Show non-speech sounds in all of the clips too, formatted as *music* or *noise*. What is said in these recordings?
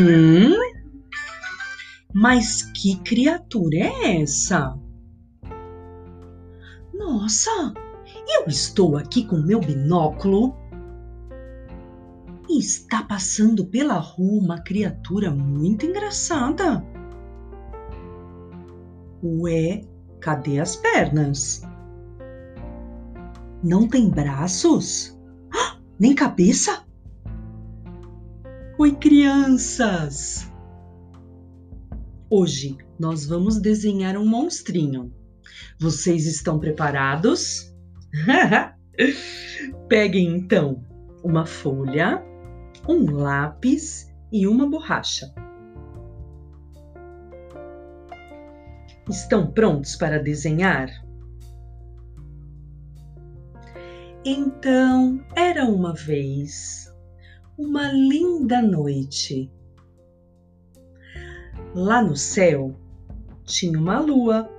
Hum? Mas que criatura é essa? Nossa, eu estou aqui com meu binóculo e está passando pela rua uma criatura muito engraçada. Ué, cadê as pernas? Não tem braços? Ah, *gasps* nem cabeça? Oi, crianças! Hoje nós vamos desenhar um monstrinho. Vocês estão preparados? *laughs* Peguem então uma folha, um lápis e uma borracha. Estão prontos para desenhar? Então, era uma vez uma linda noite. Lá no céu tinha uma lua.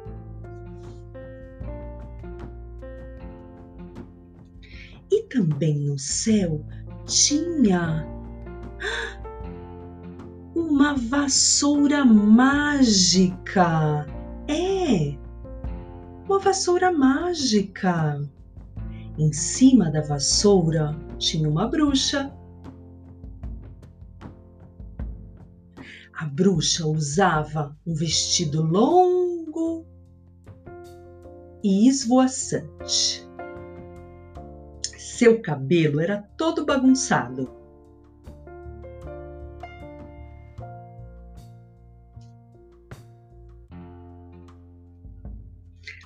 E também no céu tinha uma vassoura mágica. É, uma vassoura mágica. Em cima da vassoura tinha uma bruxa A bruxa usava um vestido longo e esvoaçante. Seu cabelo era todo bagunçado.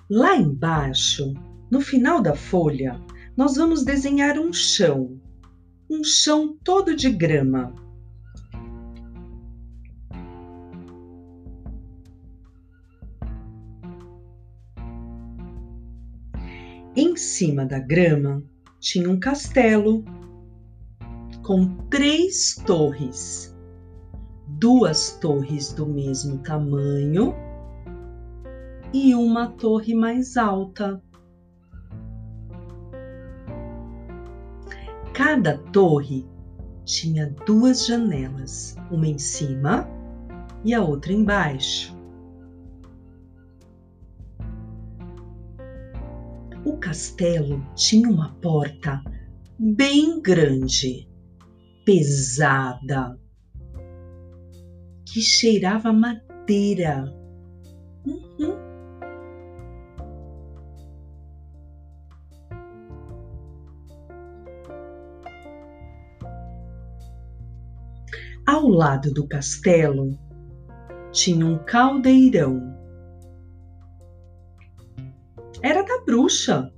Lá embaixo, no final da folha, nós vamos desenhar um chão, um chão todo de grama. Em cima da grama tinha um castelo com três torres, duas torres do mesmo tamanho e uma torre mais alta. Cada torre tinha duas janelas, uma em cima e a outra embaixo. O castelo tinha uma porta bem grande, pesada, que cheirava madeira. Uhum. Ao lado do castelo tinha um caldeirão era da bruxa.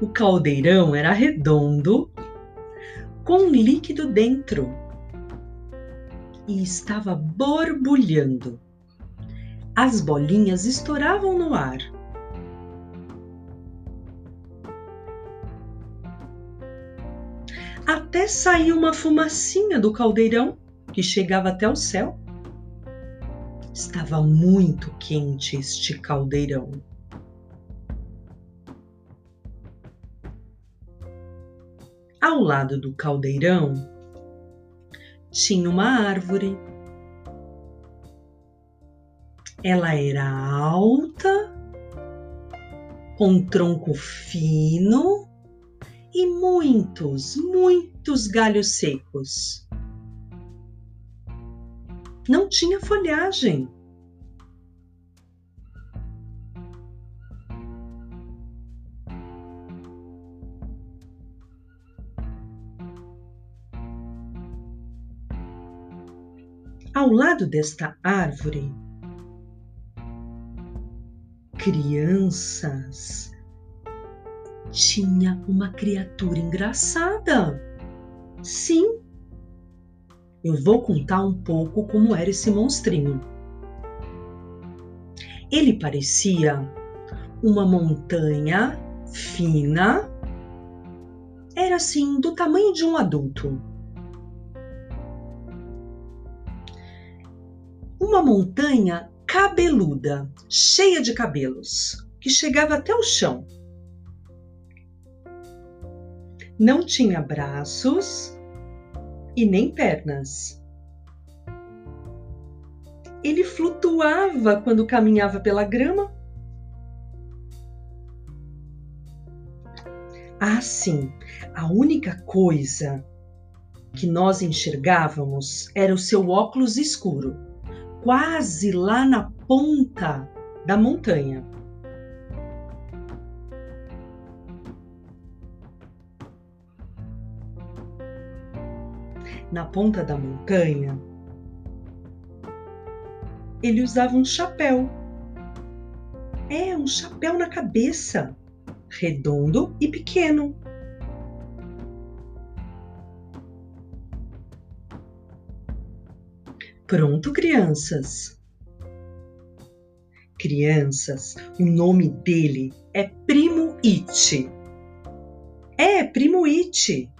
O caldeirão era redondo, com líquido dentro e estava borbulhando. As bolinhas estouravam no ar. Até saiu uma fumacinha do caldeirão que chegava até o céu. Estava muito quente este caldeirão. Ao lado do caldeirão tinha uma árvore. Ela era alta, com tronco fino e muitos, muitos galhos secos não tinha folhagem. Ao lado desta árvore, crianças, tinha uma criatura engraçada. Sim, eu vou contar um pouco como era esse monstrinho. Ele parecia uma montanha fina, era assim do tamanho de um adulto. Uma montanha cabeluda, cheia de cabelos, que chegava até o chão. Não tinha braços e nem pernas. Ele flutuava quando caminhava pela grama. Ah, sim, a única coisa que nós enxergávamos era o seu óculos escuro, quase lá na ponta da montanha. Na ponta da montanha, ele usava um chapéu. É, um chapéu na cabeça, redondo e pequeno. Pronto, crianças. Crianças, o nome dele é Primo It. É, Primo It.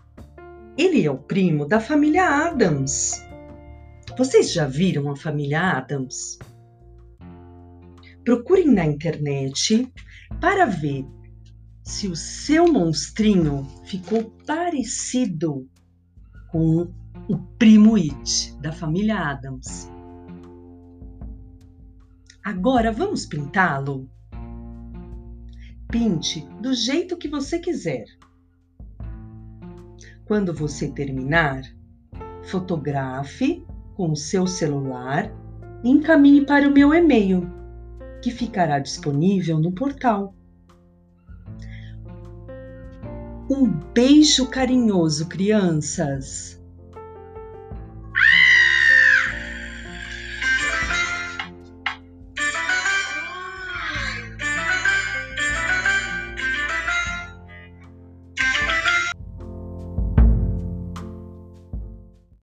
Ele é o primo da família Adams. Vocês já viram a família Adams? Procurem na internet para ver se o seu monstrinho ficou parecido com o primo It da família Adams. Agora vamos pintá-lo? Pinte do jeito que você quiser. Quando você terminar, fotografe com o seu celular e encaminhe para o meu e-mail, que ficará disponível no portal. Um beijo carinhoso, crianças!